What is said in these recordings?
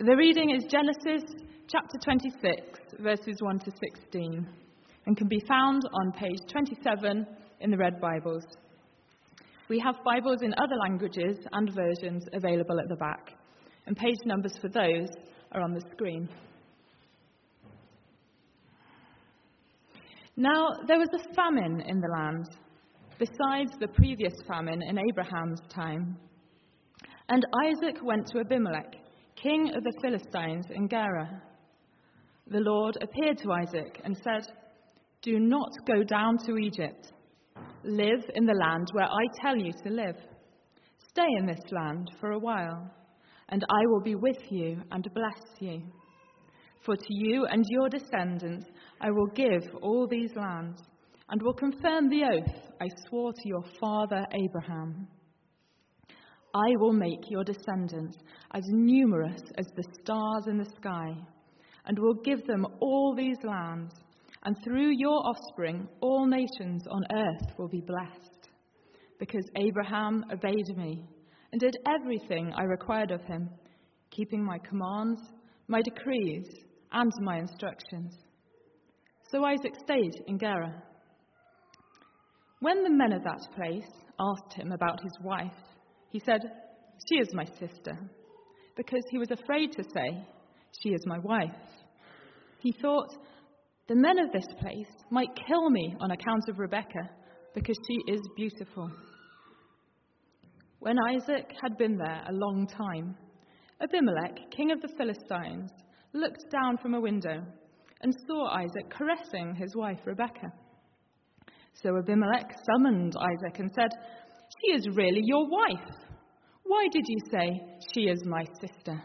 The reading is Genesis chapter 26, verses 1 to 16, and can be found on page 27 in the Red Bibles. We have Bibles in other languages and versions available at the back, and page numbers for those are on the screen. Now, there was a famine in the land, besides the previous famine in Abraham's time. And Isaac went to Abimelech, king of the Philistines in Gerar. The Lord appeared to Isaac and said, Do not go down to Egypt. Live in the land where I tell you to live. Stay in this land for a while, and I will be with you and bless you. For to you and your descendants I will give all these lands, and will confirm the oath I swore to your father Abraham. I will make your descendants as numerous as the stars in the sky, and will give them all these lands, and through your offspring all nations on earth will be blessed. Because Abraham obeyed me and did everything I required of him, keeping my commands, my decrees, and my instructions. So Isaac stayed in Gerar. When the men of that place asked him about his wife, he said, She is my sister, because he was afraid to say, She is my wife. He thought, The men of this place might kill me on account of Rebekah, because she is beautiful. When Isaac had been there a long time, Abimelech, king of the Philistines, looked down from a window and saw Isaac caressing his wife Rebekah. So Abimelech summoned Isaac and said, She is really your wife. Why did you say, She is my sister?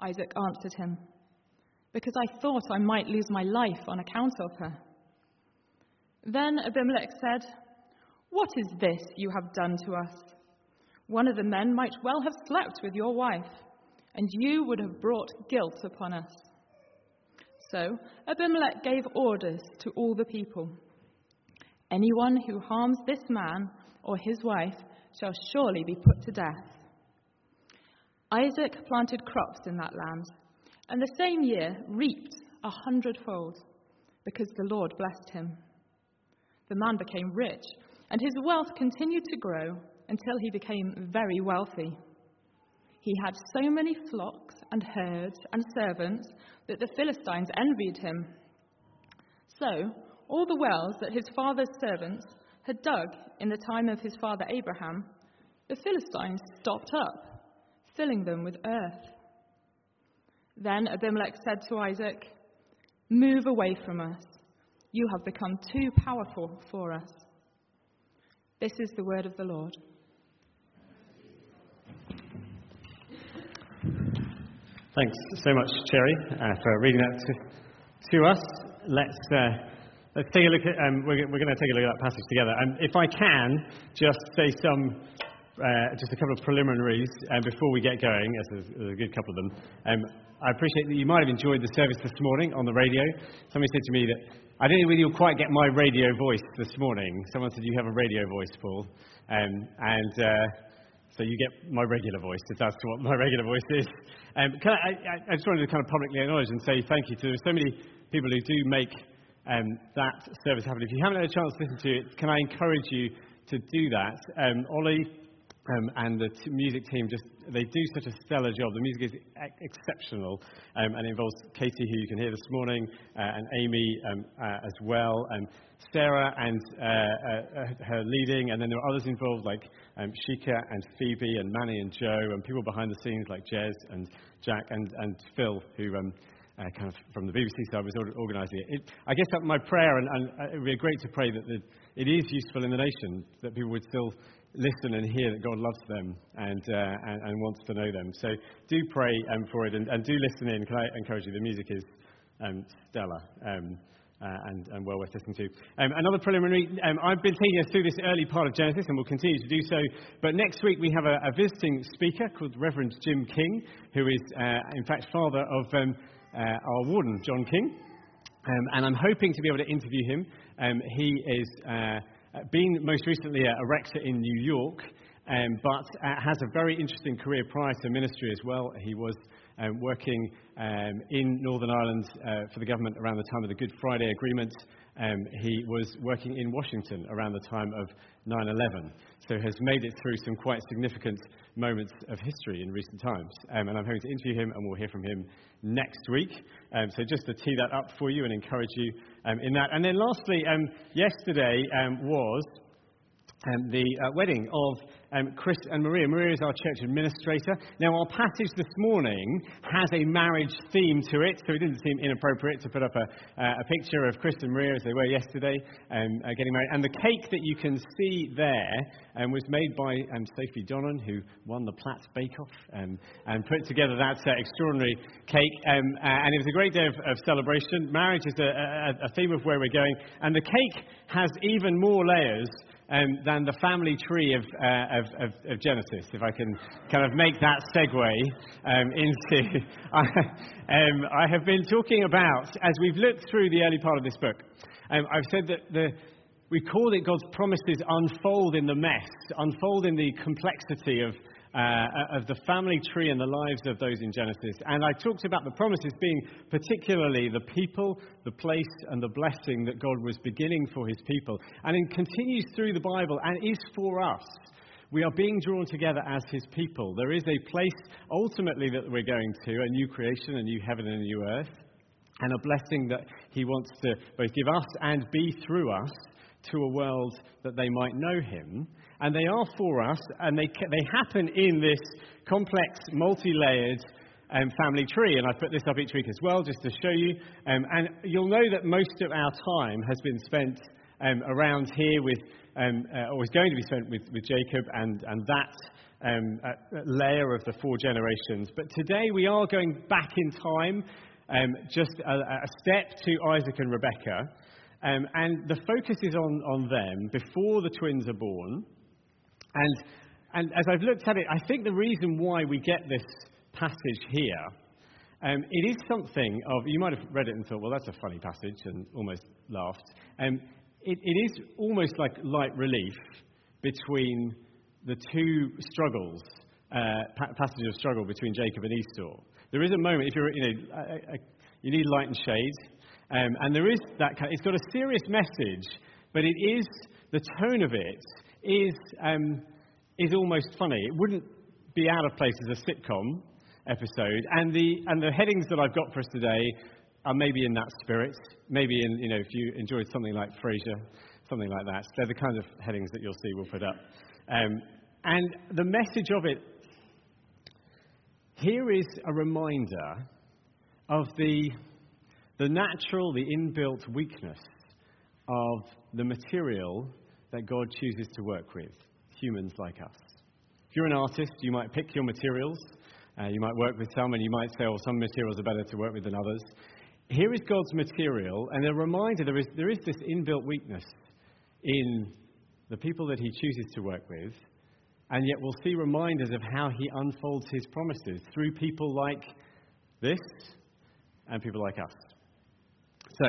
Isaac answered him, Because I thought I might lose my life on account of her. Then Abimelech said, What is this you have done to us? One of the men might well have slept with your wife, and you would have brought guilt upon us. So Abimelech gave orders to all the people Anyone who harms this man or his wife shall surely be put to death. Isaac planted crops in that land, and the same year reaped a hundredfold, because the Lord blessed him. The man became rich, and his wealth continued to grow until he became very wealthy. He had so many flocks and herds and servants that the Philistines envied him. So, all the wells that his father's servants had dug in the time of his father Abraham, the Philistines stopped up, filling them with earth. Then Abimelech said to Isaac, Move away from us. You have become too powerful for us. This is the word of the Lord. Thanks so much, Cherry, uh, for reading that to, to us. Let's, uh, let's take a look at, um, we're, we're going to take a look at that passage together. And if I can, just say some, uh, just a couple of preliminaries uh, before we get going, as there's, there's a good couple of them. Um, I appreciate that you might have enjoyed the service this morning on the radio. Somebody said to me that, I don't whether you'll quite get my radio voice this morning. Someone said, You have a radio voice, Paul. Um, and uh, so you get my regular voice, if that's what my regular voice is. Um, I, I, I, just wanted to kind of publicly acknowledge and say thank you to so many people who do make um, that service happen. If you haven't had a chance to listen to it, can I encourage you to do that? Um, Ollie um, and the t- music team just they do such a stellar job. The music is e- exceptional, um, and involves Katie, who you can hear this morning, uh, and Amy um, uh, as well, and Sarah and uh, uh, her leading, and then there are others involved like um, Shika and Phoebe and Manny and Joe, and people behind the scenes like Jez and Jack and, and Phil, who. Uh, kind of from the BBC side was organising it. it. I guess that my prayer, and, and uh, it would be great to pray that the, it is useful in the nation, that people would still listen and hear that God loves them and, uh, and, and, wants to know them. So do pray um, for it and, and, do listen in. Can I encourage you? The music is um, stellar. Um, uh, and, and, well worth listening to. Um, another preliminary, um, I've been taking us through this early part of Genesis and will continue to do so. But next week we have a, a visiting speaker called Reverend Jim King, who is, uh, in fact, father of um, our warden, John King. Um, and I'm hoping to be able to interview him. Um, he is uh, uh, been most recently a rector in New York, um, but uh, has a very interesting career prior to ministry as well. He was um, working um, in Northern Ireland uh, for the government around the time of the Good Friday Agreement. Um, he was working in Washington around the time of 9 11, so has made it through some quite significant moments of history in recent times. Um, and I'm hoping to interview him, and we'll hear from him next week. Um, so just to tee that up for you and encourage you um, in that. And then lastly, um, yesterday was um, the uh, wedding of um, Chris and Maria. Maria is our church administrator. Now, our passage this morning has a marriage theme to it, so it didn't seem inappropriate to put up a, uh, a picture of Chris and Maria as they were yesterday um, uh, getting married. And the cake that you can see there um, was made by um, Sophie Donnan, who won the Platts Bake Off um, and put together that uh, extraordinary cake. Um, uh, and it was a great day of, of celebration. Marriage is a, a, a theme of where we're going. And the cake has even more layers um, than the family tree of, uh, of, of, of, Genesis, if I can kind of make that segue um, into. um, I have been talking about, as we've looked through the early part of this book, um, I've said that the, we call it God's promises unfold in the mess, unfold in the complexity of uh, of the family tree and the lives of those in Genesis. And I talked about the promises being particularly the people, the place, and the blessing that God was beginning for his people. And it continues through the Bible and is for us. We are being drawn together as his people. There is a place ultimately that we're going to, a new creation, a new heaven and a new earth, and a blessing that he wants to both give us and be through us to a world that they might know him. And they are for us, and they, they happen in this complex, multi layered um, family tree. And I put this up each week as well, just to show you. Um, and you'll know that most of our time has been spent um, around here with, um, uh, or is going to be spent with, with Jacob and, and that. Um, uh, layer of the four generations. But today we are going back in time, um, just a, a step to Isaac and Rebekah, um, and the focus is on, on them before the twins are born. And, and as I've looked at it, I think the reason why we get this passage here, um, it is something of, you might have read it and thought, well, that's a funny passage, and almost laughed. Um, it, it is almost like light relief between the two struggles, uh, passage of struggle between Jacob and Esau. There is a moment, if you're, you know, a, a, you need light and shade, um, and there is that kind. It's got a serious message, but it is the tone of it is um, is almost funny. It wouldn't be out of place as a sitcom episode. And the and the headings that I've got for us today are maybe in that spirit. Maybe in you know if you enjoyed something like Frasier, something like that. They're the kind of headings that you'll see we'll put up. Um, and the message of it here is a reminder of the the natural, the inbuilt weakness of the material that God chooses to work with, humans like us. If you're an artist, you might pick your materials. Uh, you might work with some, and you might say, oh, some materials are better to work with than others. Here is God's material, and a reminder there is, there is this inbuilt weakness in the people that He chooses to work with, and yet we'll see reminders of how He unfolds His promises through people like this and people like us. So,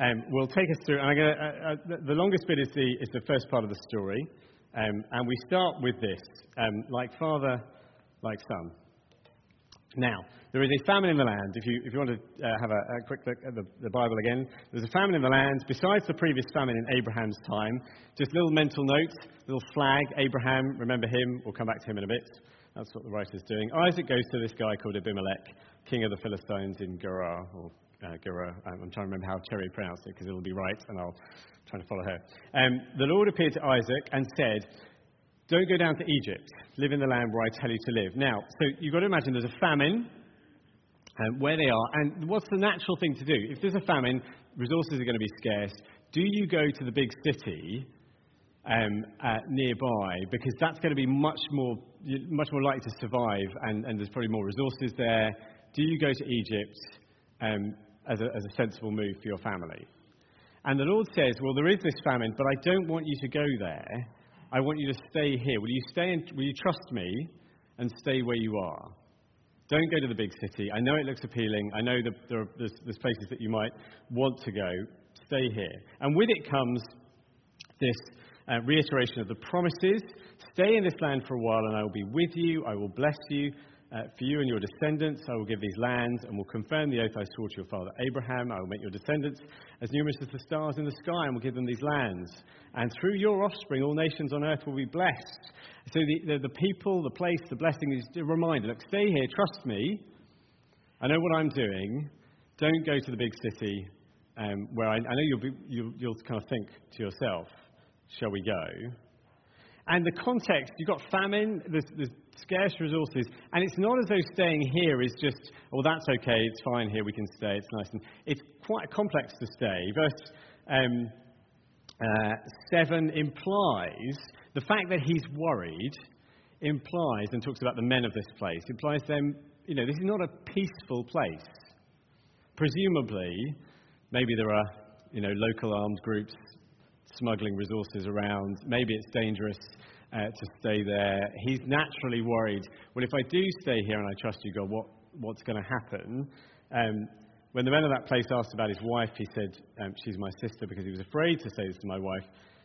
um, we'll take us through, and gonna, uh, uh, the longest bit is the, is the first part of the story. Um, and we start with this um, like father, like son. Now, there is a famine in the land. If you, if you want to uh, have a, a, quick look at the, the, Bible again, there's a famine in the land besides the previous famine in Abraham's time. Just little mental note, little flag. Abraham, remember him. We'll come back to him in a bit. That's what the writer's doing. Isaac goes to this guy called Abimelech, king of the Philistines in Gerar, or uh, Gera. Um, I'm trying to remember how Terry pronounced it because it'll be right, and I'll try to follow her. Um, the Lord appeared to Isaac and said, Don't go down to Egypt. Live in the land where I tell you to live. Now, so you've got to imagine there's a famine um, where they are, and what's the natural thing to do? If there's a famine, resources are going to be scarce. Do you go to the big city um, uh, nearby because that's going to be much more, much more likely to survive, and, and, there's probably more resources there. Do you go to Egypt um, as a, as a sensible move for your family. And the Lord says, Well, there is this famine, but I don't want you to go there. I want you to stay here. Will you stay will you trust me and stay where you are? Don't go to the big city. I know it looks appealing. I know there are, there's, there's places that you might want to go. Stay here. And with it comes this uh, reiteration of the promises Stay in this land for a while, and I will be with you. I will bless you. Uh, for you and your descendants, I will give these lands and will confirm the oath I swore to your father Abraham. I will make your descendants as numerous as the stars in the sky and will give them these lands. And through your offspring, all nations on earth will be blessed. So the, the, the people, the place, the blessing is a reminder look, stay here, trust me. I know what I'm doing. Don't go to the big city um, where I, I know you'll, be, you'll, you'll kind of think to yourself, shall we go? And the context, you've got famine, there's, there's, scarce resources, and it's not as though staying here is just, well, that's okay, it's fine here, we can stay, it's nice. And it's quite complex to stay. Verse um, uh, 7 implies the fact that he's worried implies and talks about the men of this place, implies them, you know, this is not a peaceful place. Presumably, maybe there are, you know, local armed groups smuggling resources around. Maybe it's dangerous uh, to stay there. He's naturally worried. Well, if I do stay here and I trust you, God, what, what's going to happen? Um, when the men of that place asked about his wife, he said, um, She's my sister, because he was afraid to say this to my wife.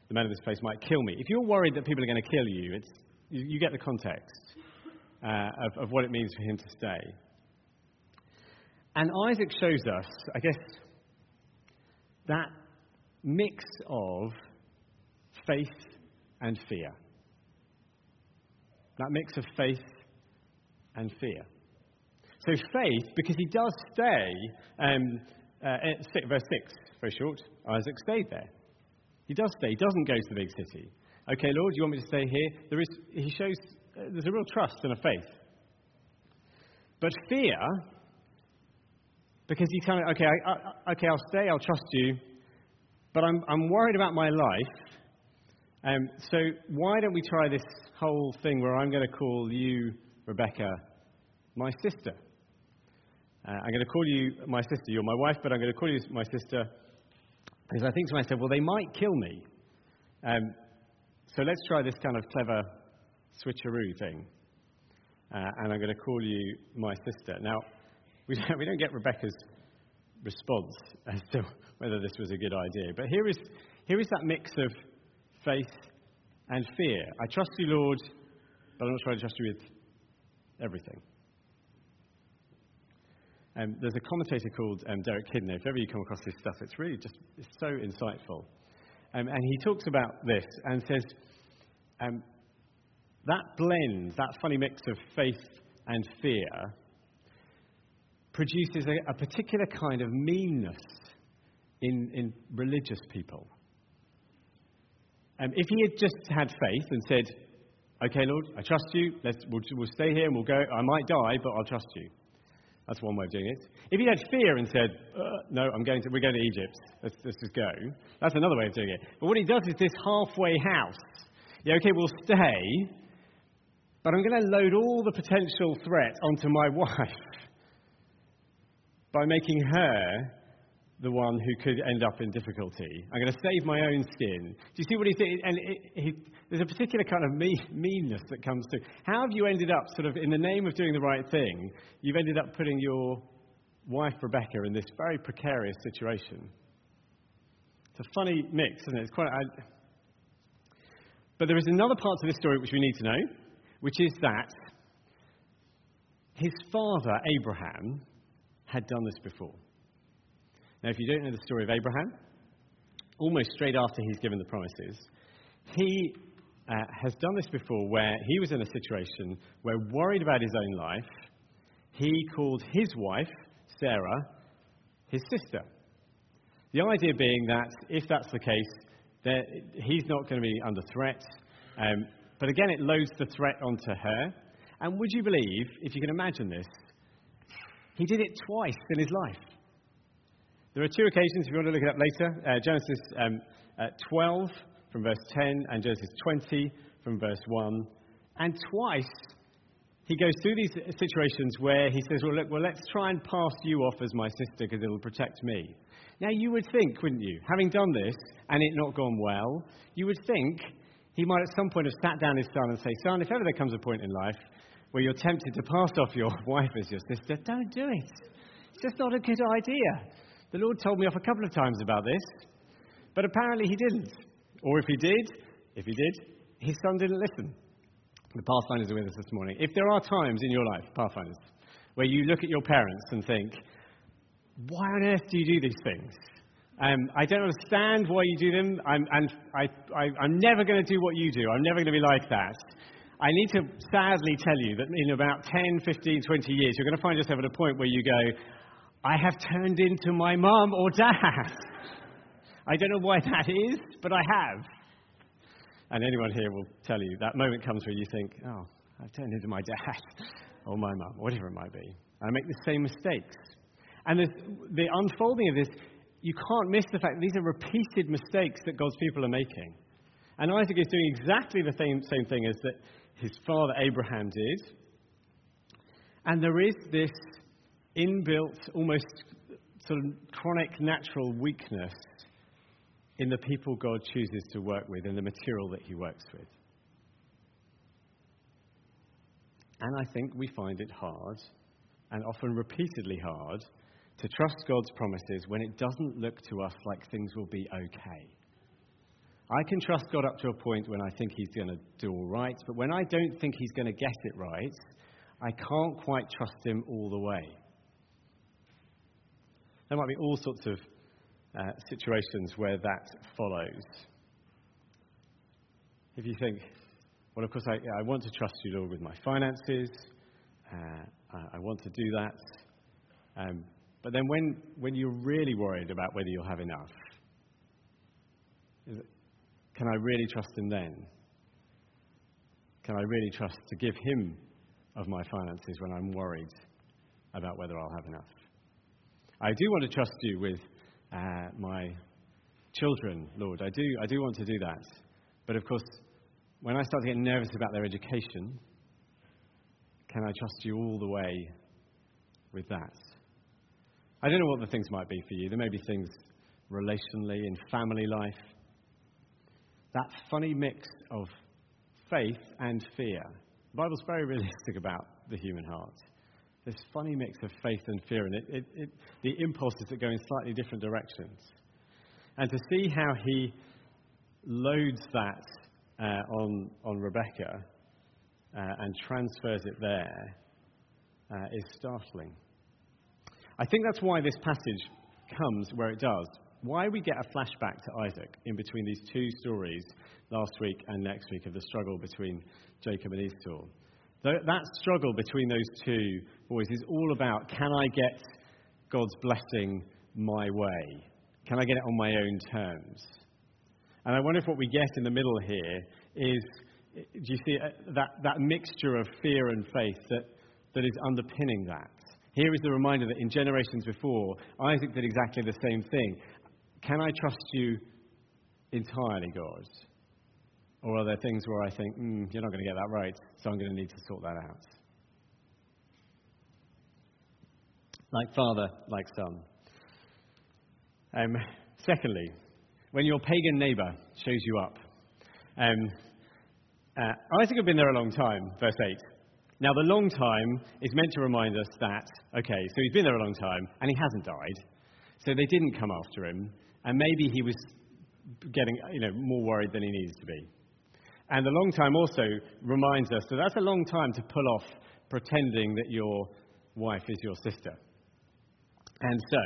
The men of this place might kill me. If you're worried that people are going to kill you, it's, you, you get the context uh, of, of what it means for him to stay. And Isaac shows us, I guess, that mix of faith and fear. That mix of faith and fear. So, faith, because he does stay, um, uh, verse 6, very short, Isaac stayed there. He does stay, he doesn't go to the big city. Okay, Lord, you want me to stay here? There is, he shows uh, there's a real trust and a faith. But fear, because he kind of, okay, I, I, okay, I'll stay, I'll trust you, but I'm, I'm worried about my life. Um, so why don't we try this whole thing where I'm going to call you, Rebecca, my sister? Uh, I'm going to call you my sister. You're my wife, but I'm going to call you my sister because I think to myself, well, they might kill me. Um, so let's try this kind of clever switcheroo thing. Uh, and I'm going to call you my sister. Now, we don't, we don't get Rebecca's response as to whether this was a good idea. But here is, here is that mix of faith and fear. I trust you, Lord, but I'm not sure I trust you with everything. Um, there's a commentator called um, Derek Kidner. If ever you come across this stuff, it's really just it's so insightful. Um, and he talks about this and says um, that blend, that funny mix of faith and fear, produces a, a particular kind of meanness in, in religious people. Um, if he had just had faith and said, Okay, Lord, I trust you, Let's, we'll, we'll stay here and we'll go, I might die, but I'll trust you. That's one way of doing it. If he had fear and said, uh, No, I'm going to, we're going to Egypt, let's, let's just go, that's another way of doing it. But what he does is this halfway house. Yeah, okay, we'll stay, but I'm going to load all the potential threat onto my wife by making her the one who could end up in difficulty. I'm going to save my own skin. Do you see what he's saying? And it, it, there's a particular kind of meanness that comes through. How have you ended up, sort of, in the name of doing the right thing, you've ended up putting your wife Rebecca in this very precarious situation? It's a funny mix, isn't it? It's quite. I, but there is another part to this story which we need to know, which is that his father, Abraham, had done this before. Now, if you don't know the story of Abraham, almost straight after he's given the promises, he uh, has done this before where he was in a situation where, worried about his own life, he called his wife, Sarah, his sister. The idea being that if that's the case, he's not going to be under threat. Um, but again, it loads the threat onto her. And would you believe, if you can imagine this, he did it twice in his life. There are two occasions, if you want to look it up later uh, Genesis um, uh, 12 from verse 10 and Genesis 20 from verse 1. And twice he goes through these situations where he says, Well, look, well, let's try and pass you off as my sister because it'll protect me. Now, you would think, wouldn't you, having done this and it not gone well, you would think he might at some point have sat down his son and say, Son, if ever there comes a point in life where you're tempted to pass off your wife as your sister, don't do it. It's just not a good idea. The Lord told me off a couple of times about this, but apparently he didn't. Or if he did, if he did, his son didn't listen. The Pathfinders are with us this morning. If there are times in your life, Pathfinders, where you look at your parents and think, why on earth do you do these things? Um, I don't understand why you do them, I'm, and I, I'm never going to do what you do. I'm never going to be like that. I need to sadly tell you that in about 10, 15, 20 years, you're going to find yourself at a point where you go, I have turned into my mum or dad. I don't know why that is, but I have. And anyone here will tell you that moment comes where you think, oh, I've turned into my dad or my mum, whatever it might be. I make the same mistakes. And the unfolding of this, you can't miss the fact that these are repeated mistakes that God's people are making. And Isaac is doing exactly the same, same thing as that his father Abraham did. And there is this inbuilt, almost sort of chronic natural weakness in the people God chooses to work with and the material that he works with. And I think we find it hard, and often repeatedly hard, to trust God's promises when it doesn't look to us like things will be okay. I can trust God up to a point when I think He's going to do all right, but when I don't think He's going to get it right, I can't quite trust Him all the way. There might be all sorts of uh, situations where that follows. If you think, well, of course, I, I want to trust you, Lord, with my finances, uh, I want to do that. Um, but then when, when you're really worried about whether you'll have enough, can I really trust Him then? Can I really trust to give Him of my finances when I'm worried about whether I'll have enough? I do want to trust you with uh, my children, Lord. I do, I do want to do that. But of course, when I start to get nervous about their education, can I trust you all the way with that? I don't know what the things might be for you. There may be things relationally, in family life, that funny mix of faith and fear. The Bible's very realistic about the human heart. This funny mix of faith and fear, and it, it, it, the impulses that go in slightly different directions. And to see how he loads that uh, on, on Rebecca uh, and transfers it there uh, is startling. I think that's why this passage comes where it does why we get a flashback to Isaac in between these two stories last week and next week of the struggle between Jacob and Esau. That struggle between those two boys is all about can I get God's blessing my way? Can I get it on my own terms? And I wonder if what we get in the middle here is do you see uh, that, that mixture of fear and faith that, that is underpinning that? Here is the reminder that in generations before, Isaac did exactly the same thing. Can I trust you entirely, God? Or are there things where I think, mm, you're not going to get that right, so I'm going to need to sort that out? Like father, like son. Um, secondly, when your pagan neighbour shows you up. Um, uh, Isaac had been there a long time, verse 8. Now, the long time is meant to remind us that, okay, so he's been there a long time and he hasn't died. So they didn't come after him. And maybe he was getting you know, more worried than he needed to be. And the long time also reminds us that that's a long time to pull off pretending that your wife is your sister. And so,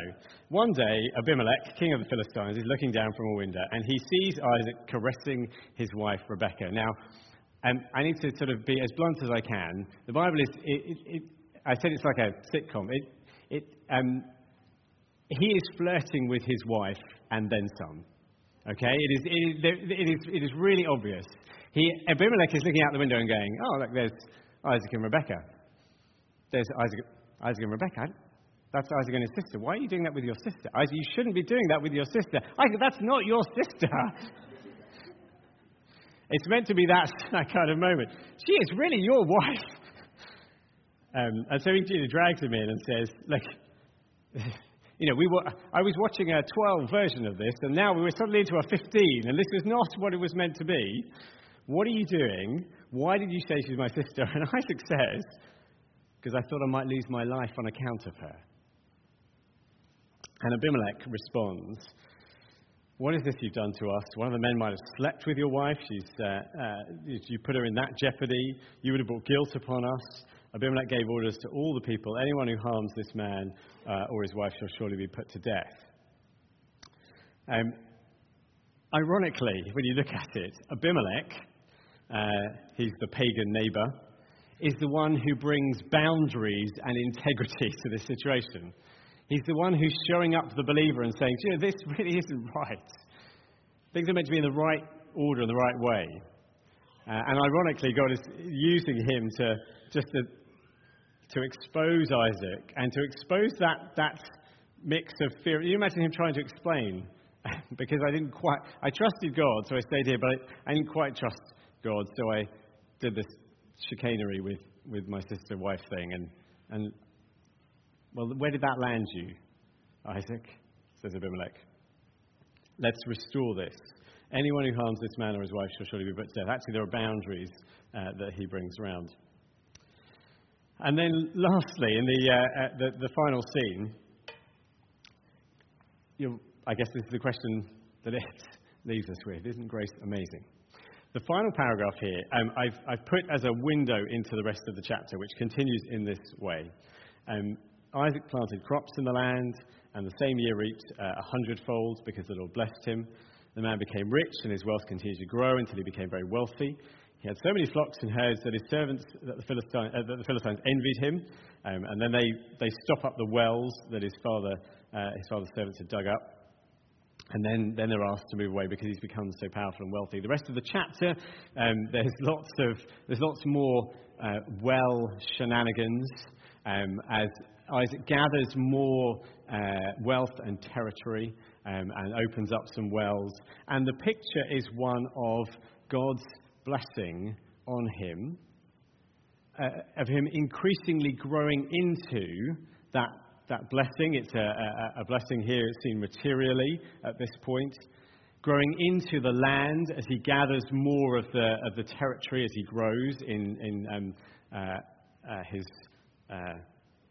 one day, Abimelech, king of the Philistines, is looking down from a window and he sees Isaac caressing his wife Rebekah. Now, um, I need to sort of be as blunt as I can. The Bible is, it, it, it, I said it's like a sitcom. It, um, he is flirting with his wife and then some. Okay? It is, it is, it is, it is really obvious. He, Abimelech is looking out the window and going, oh, look, there's Isaac and Rebecca. There's Isaac, Isaac and Rebecca. That's Isaac and his sister. Why are you doing that with your sister? Isaac, you shouldn't be doing that with your sister. Isaac, that's not your sister. it's meant to be that, that kind of moment. She is really your wife. Um, and so he drags him in and says, look, you know, we were, I was watching a 12 version of this, and now we were suddenly into a 15, and this is not what it was meant to be. What are you doing? Why did you say she's my sister? And Isaac says, Because I thought I might lose my life on account of her. And Abimelech responds, What is this you've done to us? One of the men might have slept with your wife. She's, uh, uh, you put her in that jeopardy. You would have brought guilt upon us. Abimelech gave orders to all the people anyone who harms this man uh, or his wife shall surely be put to death. Um, ironically, when you look at it, Abimelech, uh, he's the pagan neighbor, is the one who brings boundaries and integrity to this situation. He's the one who's showing up to the believer and saying, you know, this really isn't right. Things are meant to be in the right order and the right way. Uh, and ironically, God is using him to just to, to expose Isaac and to expose that, that mix of fear. You imagine him trying to explain, because I didn't quite, I trusted God, so I stayed here, but I didn't quite trust God, so I did this chicanery with, with my sister wife thing. And, and, well, where did that land you, Isaac? Says Abimelech. Let's restore this. Anyone who harms this man or his wife shall surely be put to death. Actually, there are boundaries uh, that he brings around. And then, lastly, in the, uh, uh, the, the, final scene, I guess this is the question that it leaves us with. Isn't grace amazing? The final paragraph here, um, I've, I've, put as a window into the rest of the chapter, which continues in this way. Um, Isaac planted crops in the land, and the same year reaped uh, a hundredfold because the Lord blessed him. The man became rich, and his wealth continued to grow until he became very wealthy. He had so many flocks and herds that his servants, that the, Philistine, uh, that the Philistines envied him, um, and then they, they stop up the wells that his father, uh, his father's servants had dug up. And then, then they're asked to move away because he's become so powerful and wealthy. The rest of the chapter, um, there's lots of there's lots more uh, well shenanigans um, as Isaac gathers more uh, wealth and territory um, and opens up some wells. And the picture is one of God's blessing on him, uh, of him increasingly growing into that that blessing. It's a, a, a blessing here, it's seen materially at this point. Growing into the land as he gathers more of the, of the territory as he grows in, in um, uh, uh, his, uh,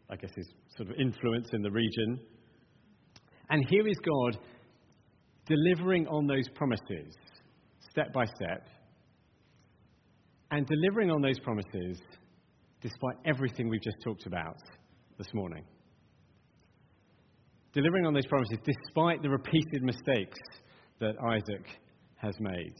I guess, his sort of influence in the region. And here is God delivering on those promises, step by step, and delivering on those promises despite everything we've just talked about this morning delivering on those promises despite the repeated mistakes that Isaac has made.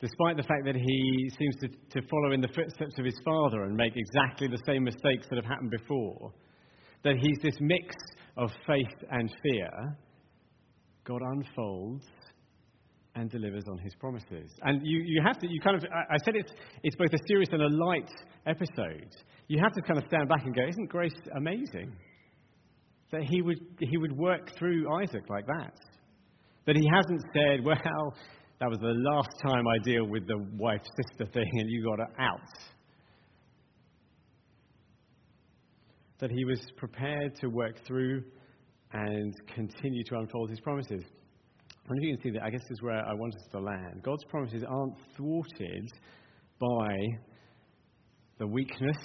Despite the fact that he seems to, to follow in the footsteps of his father and make exactly the same mistakes that have happened before, that he's this mix of faith and fear, God unfolds and delivers on his promises. And you, you have to, you kind of, I said it's, it's both a serious and a light episode. You have to kind of stand back and go, isn't grace amazing? That he would, he would work through Isaac like that. That he hasn't said, well, that was the last time I deal with the wife sister thing and you got it out. That he was prepared to work through and continue to unfold his promises. And you can see that. I guess this is where I want us to land. God's promises aren't thwarted by the weakness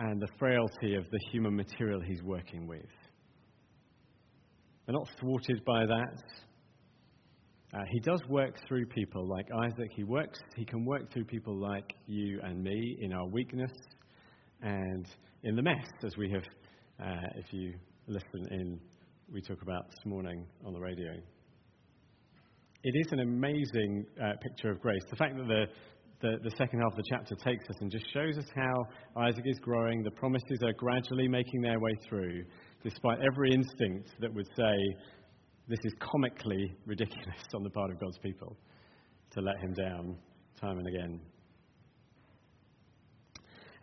and the frailty of the human material he's working with. They're not thwarted by that. Uh, he does work through people like Isaac. He works. He can work through people like you and me in our weakness and in the mess, as we have, uh, if you listen in, we talk about this morning on the radio. It is an amazing uh, picture of grace. The fact that the the, the second half of the chapter takes us and just shows us how Isaac is growing. The promises are gradually making their way through, despite every instinct that would say this is comically ridiculous on the part of God's people to let him down time and again.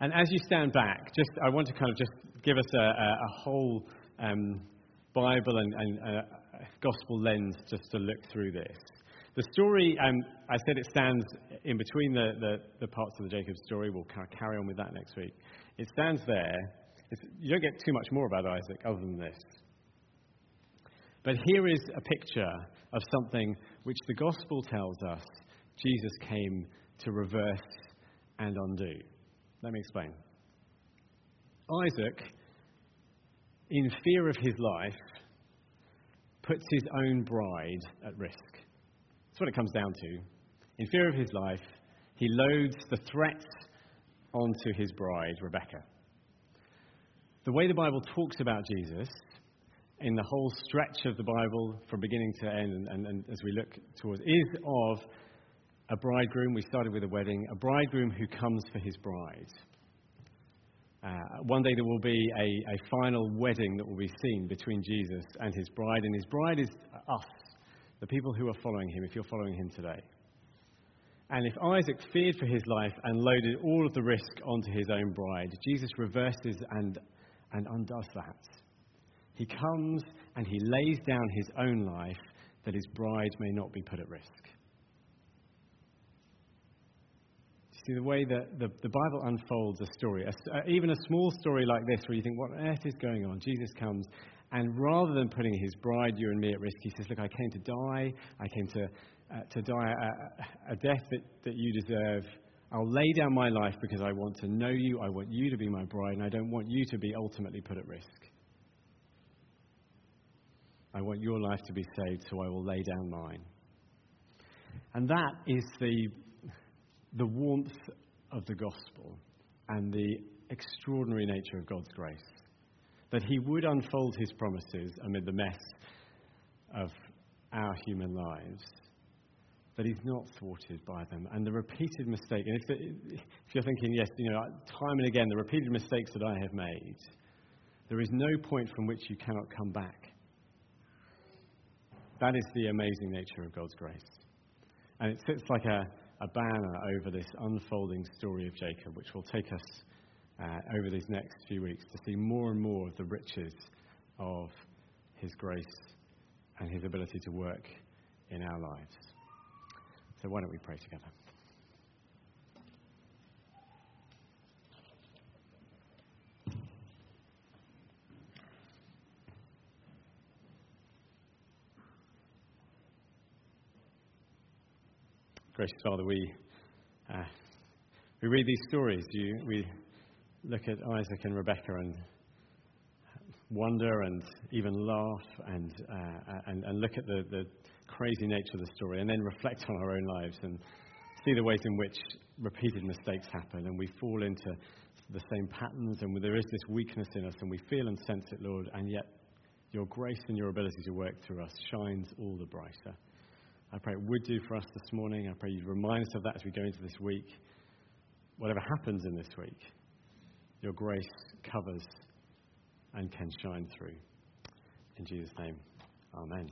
And as you stand back, just I want to kind of just give us a, a, a whole um, Bible and, and uh, gospel lens just to look through this. The story, um, I said it stands in between the, the, the, parts of the Jacob story. We'll carry on with that next week. It stands there. It's, you don't get too much more about Isaac other than this. But here is a picture of something which the gospel tells us Jesus came to reverse and undo. Let me explain. Isaac, in fear of his life, puts his own bride at risk. That's what it comes down to. In fear of his life, he loads the threats onto his bride, Rebecca. The way the Bible talks about Jesus in the whole stretch of the Bible from beginning to end, and, and, and as we look towards, is of a bridegroom. We started with a wedding, a bridegroom who comes for his bride. Uh, one day there will be a, a final wedding that will be seen between Jesus and his bride, and his bride is us, the people who are following him, if you're following him today. And if Isaac feared for his life and loaded all of the risk onto his own bride, Jesus reverses and, and undoes that. He comes and he lays down his own life that his bride may not be put at risk. See, the way that the, the Bible unfolds a story, a, even a small story like this, where you think, what on earth is going on? Jesus comes, and rather than putting his bride, you and me, at risk, he says, Look, I came to die. I came to, uh, to die a, a death that, that you deserve. I'll lay down my life because I want to know you. I want you to be my bride, and I don't want you to be ultimately put at risk. I want your life to be saved, so I will lay down mine. And that is the the warmth of the gospel and the extraordinary nature of God's grace. That He would unfold His promises amid the mess of our human lives. That He's not thwarted by them. And the repeated mistake, and if, if you're thinking, yes, you know, time and again, the repeated mistakes that I have made, there is no point from which you cannot come back. That is the amazing nature of God's grace. And it sits like a, a banner over this unfolding story of Jacob, which will take us uh, over these next few weeks to see more and more of the riches of his grace and his ability to work in our lives. So, why don't we pray together? Gracious Father, we, uh, we read these stories. You, we look at Isaac and Rebecca and wonder and even laugh and, uh, and, and look at the, the crazy nature of the story and then reflect on our own lives and see the ways in which repeated mistakes happen and we fall into the same patterns and there is this weakness in us and we feel and sense it, Lord, and yet your grace and your ability to work through us shines all the brighter. I pray it would do for us this morning. I pray you'd remind us of that as we go into this week. Whatever happens in this week, your grace covers and can shine through. In Jesus' name, amen.